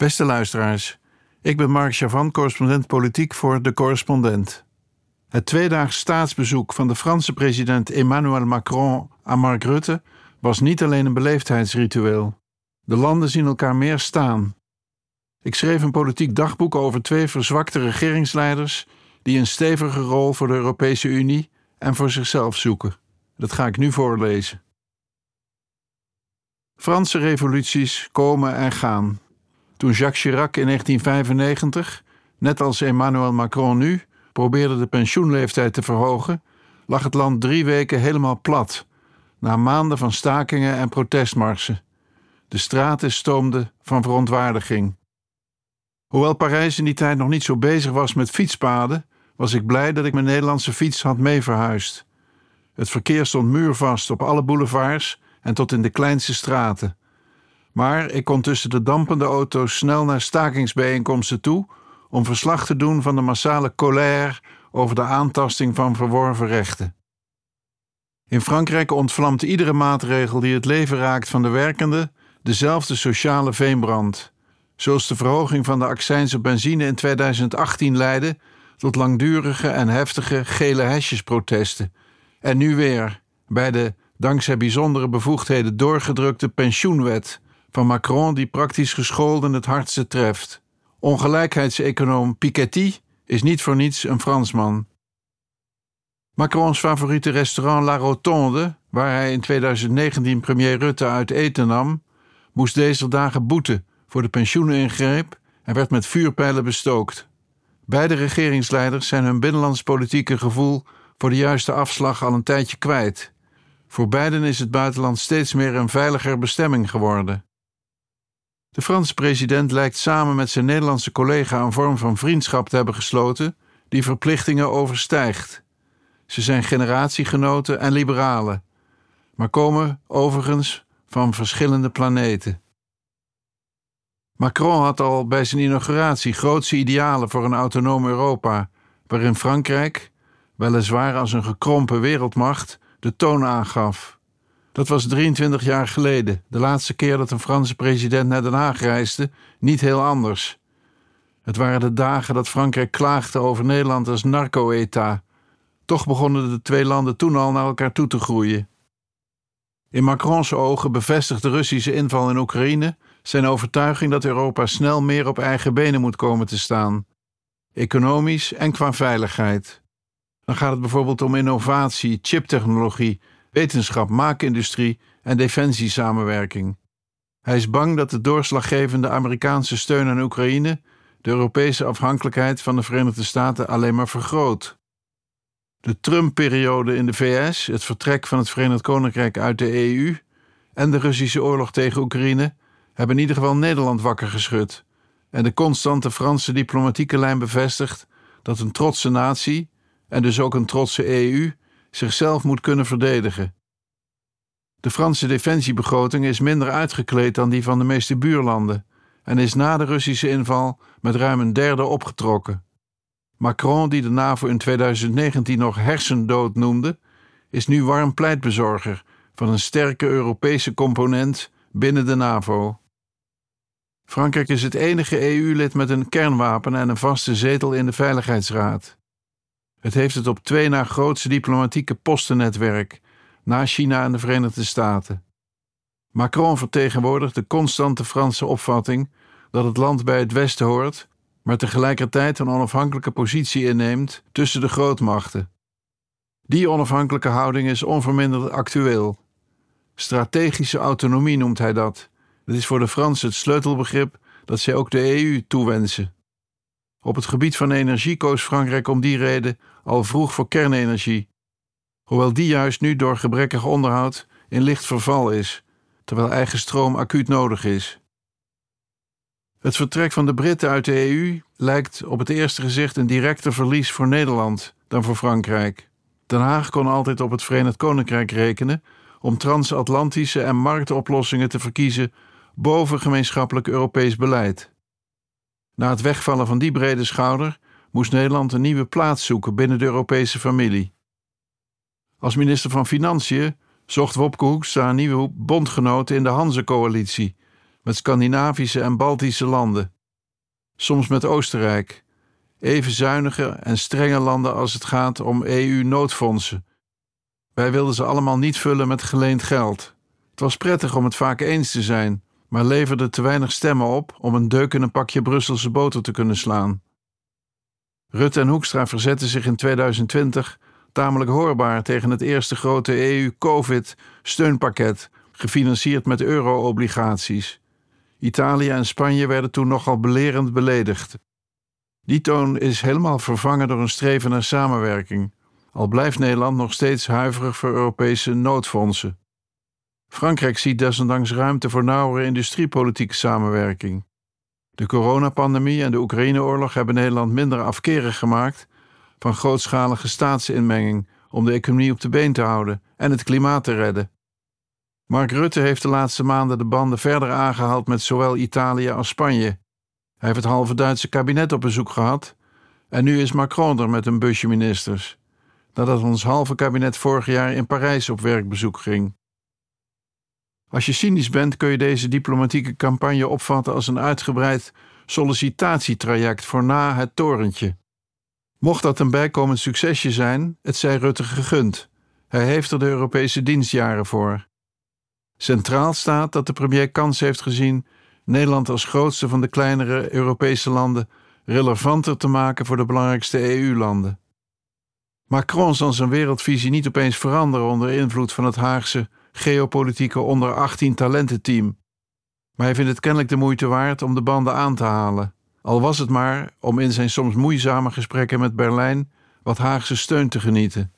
Beste luisteraars, ik ben Mark Chavan, correspondent politiek voor De Correspondent. Het tweedaags staatsbezoek van de Franse president Emmanuel Macron aan Mark Rutte was niet alleen een beleefdheidsritueel. De landen zien elkaar meer staan. Ik schreef een politiek dagboek over twee verzwakte regeringsleiders die een stevige rol voor de Europese Unie en voor zichzelf zoeken. Dat ga ik nu voorlezen. Franse revoluties komen en gaan. Toen Jacques Chirac in 1995, net als Emmanuel Macron nu, probeerde de pensioenleeftijd te verhogen, lag het land drie weken helemaal plat, na maanden van stakingen en protestmarsen. De straten stoomden van verontwaardiging. Hoewel Parijs in die tijd nog niet zo bezig was met fietspaden, was ik blij dat ik mijn Nederlandse fiets had mee verhuisd. Het verkeer stond muurvast op alle boulevards en tot in de kleinste straten. Maar ik kon tussen de dampende auto's snel naar stakingsbijeenkomsten toe om verslag te doen van de massale colère over de aantasting van verworven rechten. In Frankrijk ontvlamt iedere maatregel die het leven raakt van de werkende dezelfde sociale veenbrand, zoals de verhoging van de accijns op benzine in 2018 leidde tot langdurige en heftige gele hesjesprotesten. En nu weer bij de dankzij bijzondere bevoegdheden doorgedrukte pensioenwet van Macron die praktisch gescholden het hardste treft. Ongelijkheidseconoom Piketty is niet voor niets een Fransman. Macrons favoriete restaurant La Rotonde, waar hij in 2019 premier Rutte uit eten nam, moest deze dagen boeten voor de pensioeningreep en werd met vuurpijlen bestookt. Beide regeringsleiders zijn hun binnenlands politieke gevoel voor de juiste afslag al een tijdje kwijt. Voor beiden is het buitenland steeds meer een veiliger bestemming geworden. De Franse president lijkt samen met zijn Nederlandse collega een vorm van vriendschap te hebben gesloten die verplichtingen overstijgt. Ze zijn generatiegenoten en liberalen, maar komen overigens van verschillende planeten. Macron had al bij zijn inauguratie grootse idealen voor een autonoom Europa, waarin Frankrijk, weliswaar als een gekrompen wereldmacht, de toon aangaf. Dat was 23 jaar geleden, de laatste keer dat een Franse president naar Den Haag reisde, niet heel anders. Het waren de dagen dat Frankrijk klaagde over Nederland als narco-eta. Toch begonnen de twee landen toen al naar elkaar toe te groeien. In Macrons ogen bevestigt de Russische inval in Oekraïne zijn overtuiging dat Europa snel meer op eigen benen moet komen te staan, economisch en qua veiligheid. Dan gaat het bijvoorbeeld om innovatie, chiptechnologie, wetenschap, maakindustrie en defensiesamenwerking. Hij is bang dat de doorslaggevende Amerikaanse steun aan Oekraïne de Europese afhankelijkheid van de Verenigde Staten alleen maar vergroot. De Trump-periode in de VS, het vertrek van het Verenigd Koninkrijk uit de EU en de Russische oorlog tegen Oekraïne hebben in ieder geval Nederland wakker geschud en de constante Franse diplomatieke lijn bevestigt dat een trotse natie, en dus ook een trotse EU, zichzelf moet kunnen verdedigen. De Franse defensiebegroting is minder uitgekleed dan die van de meeste buurlanden en is na de Russische inval met ruim een derde opgetrokken. Macron, die de NAVO in 2019 nog hersendood noemde, is nu warm pleitbezorger van een sterke Europese component binnen de NAVO. Frankrijk is het enige EU-lid met een kernwapen en een vaste zetel in de Veiligheidsraad. Het heeft het op twee na grootste diplomatieke postennetwerk, na China en de Verenigde Staten. Macron vertegenwoordigt de constante Franse opvatting dat het land bij het Westen hoort, maar tegelijkertijd een onafhankelijke positie inneemt tussen de grootmachten. Die onafhankelijke houding is onverminderd actueel. Strategische autonomie noemt hij dat. Het is voor de Fransen het sleutelbegrip dat zij ook de EU toewensen. Op het gebied van energie koos Frankrijk om die reden al vroeg voor kernenergie, hoewel die juist nu door gebrekkig onderhoud in licht verval is, terwijl eigen stroom acuut nodig is. Het vertrek van de Britten uit de EU lijkt op het eerste gezicht een directer verlies voor Nederland dan voor Frankrijk. Den Haag kon altijd op het Verenigd Koninkrijk rekenen om transatlantische en marktoplossingen te verkiezen boven gemeenschappelijk Europees beleid. Na het wegvallen van die brede schouder moest Nederland een nieuwe plaats zoeken binnen de Europese familie. Als minister van Financiën zocht Wopke Hoekstra een nieuwe bondgenoot in de Hanse-coalitie, met Scandinavische en Baltische landen. Soms met Oostenrijk. Even zuinige en strenge landen als het gaat om EU-noodfondsen. Wij wilden ze allemaal niet vullen met geleend geld. Het was prettig om het vaak eens te zijn, maar leverde te weinig stemmen op om een deuk in een pakje Brusselse boter te kunnen slaan. Rutte en Hoekstra verzetten zich in 2020 tamelijk hoorbaar tegen het eerste grote EU-COVID-steunpakket, gefinancierd met euro-obligaties. Italië en Spanje werden toen nogal belerend beledigd. Die toon is helemaal vervangen door een streven naar samenwerking, al blijft Nederland nog steeds huiverig voor Europese noodfondsen. Frankrijk ziet desondanks ruimte voor nauwere industriepolitieke samenwerking. De coronapandemie en de Oekraïneoorlog hebben Nederland minder afkerig gemaakt van grootschalige staatsinmenging om de economie op de been te houden en het klimaat te redden. Mark Rutte heeft de laatste maanden de banden verder aangehaald met zowel Italië als Spanje. Hij heeft het halve Duitse kabinet op bezoek gehad en nu is Macron er met een busje ministers, nadat ons halve kabinet vorig jaar in Parijs op werkbezoek ging. Als je cynisch bent, kun je deze diplomatieke campagne opvatten als een uitgebreid sollicitatietraject voor na het torentje. Mocht dat een bijkomend succesje zijn, het zij Rutte gegund. Hij heeft er de Europese dienstjaren voor. Centraal staat dat de premier kans heeft gezien Nederland als grootste van de kleinere Europese landen relevanter te maken voor de belangrijkste EU-landen. Macron zal zijn wereldvisie niet opeens veranderen onder invloed van het Haagse geopolitieke onder 18 talententeam. Maar hij vindt het kennelijk de moeite waard om de banden aan te halen. Al was het maar om in zijn soms moeizame gesprekken met Berlijn wat Haagse steun te genieten.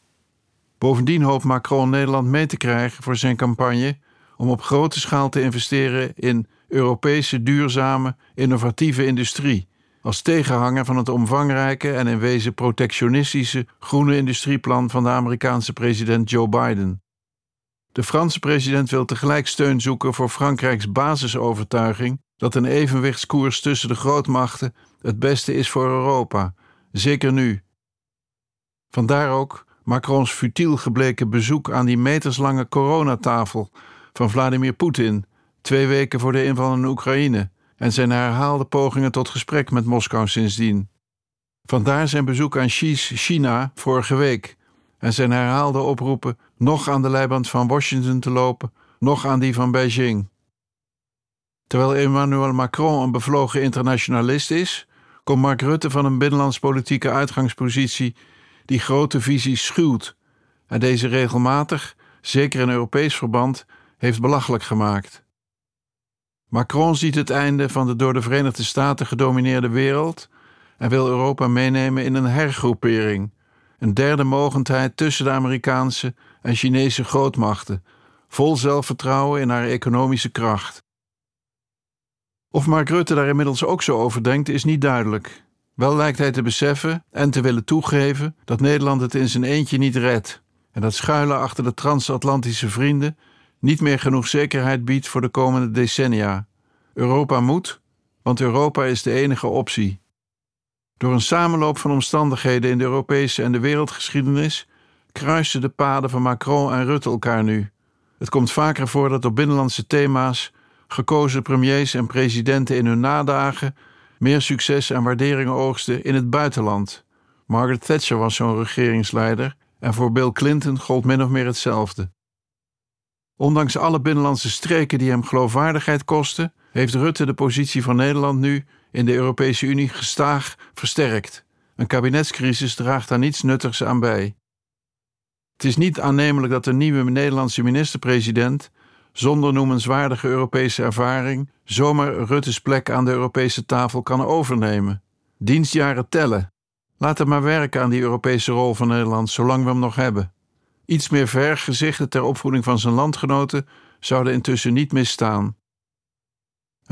Bovendien hoopt Macron Nederland mee te krijgen voor zijn campagne om op grote schaal te investeren in Europese duurzame, innovatieve industrie, als tegenhanger van het omvangrijke en in wezen protectionistische groene industrieplan van de Amerikaanse president Joe Biden. De Franse president wil tegelijk steun zoeken voor Frankrijks basisovertuiging dat een evenwichtskoers tussen de grootmachten het beste is voor Europa, zeker nu. Vandaar ook Macrons futiel gebleken bezoek aan die meterslange coronatafel van Vladimir Poetin, twee weken voor de inval in Oekraïne, en zijn herhaalde pogingen tot gesprek met Moskou sindsdien. Vandaar zijn bezoek aan Xi's China vorige week en zijn herhaalde oproepen nog aan de leiband van Washington te lopen, nog aan die van Beijing. Terwijl Emmanuel Macron een bevlogen internationalist is, komt Mark Rutte van een binnenlandspolitieke uitgangspositie die grote visies schuwt en deze regelmatig, zeker in Europees verband, heeft belachelijk gemaakt. Macron ziet het einde van de door de Verenigde Staten gedomineerde wereld en wil Europa meenemen in een hergroepering, een derde mogendheid tussen de Amerikaanse en Chinese grootmachten, vol zelfvertrouwen in haar economische kracht. Of Mark Rutte daar inmiddels ook zo over denkt, is niet duidelijk. Wel lijkt hij te beseffen en te willen toegeven dat Nederland het in zijn eentje niet redt en dat schuilen achter de transatlantische vrienden niet meer genoeg zekerheid biedt voor de komende decennia. Europa moet, want Europa is de enige optie. Door een samenloop van omstandigheden in de Europese en de wereldgeschiedenis kruisen de paden van Macron en Rutte elkaar nu. Het komt vaker voor dat op binnenlandse thema's gekozen premiers en presidenten in hun nadagen meer succes en waardering oogsten in het buitenland. Margaret Thatcher was zo'n regeringsleider en voor Bill Clinton gold min of meer hetzelfde. Ondanks alle binnenlandse streken die hem geloofwaardigheid kosten, heeft Rutte de positie van Nederland nu in de Europese Unie gestaag versterkt. Een kabinetscrisis draagt daar niets nuttigs aan bij. Het is niet aannemelijk dat de nieuwe Nederlandse minister-president, zonder noemenswaardige Europese ervaring, zomaar Rutte's plek aan de Europese tafel kan overnemen. Dienstjaren tellen. Laat hem maar werken aan die Europese rol van Nederland zolang we hem nog hebben. Iets meer vergezichten ter opvoeding van zijn landgenoten zouden intussen niet misstaan.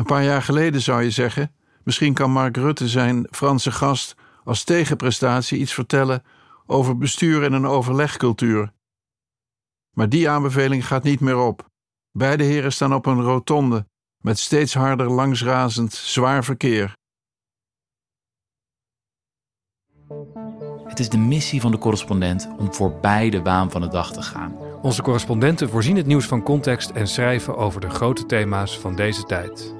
Een paar jaar geleden zou je zeggen: misschien kan Mark Rutte zijn Franse gast als tegenprestatie iets vertellen over bestuur en een overlegcultuur. Maar die aanbeveling gaat niet meer op. Beide heren staan op een rotonde met steeds harder langsrazend zwaar verkeer. Het is de missie van de correspondent om voorbij de waan van de dag te gaan. Onze correspondenten voorzien het nieuws van context en schrijven over de grote thema's van deze tijd.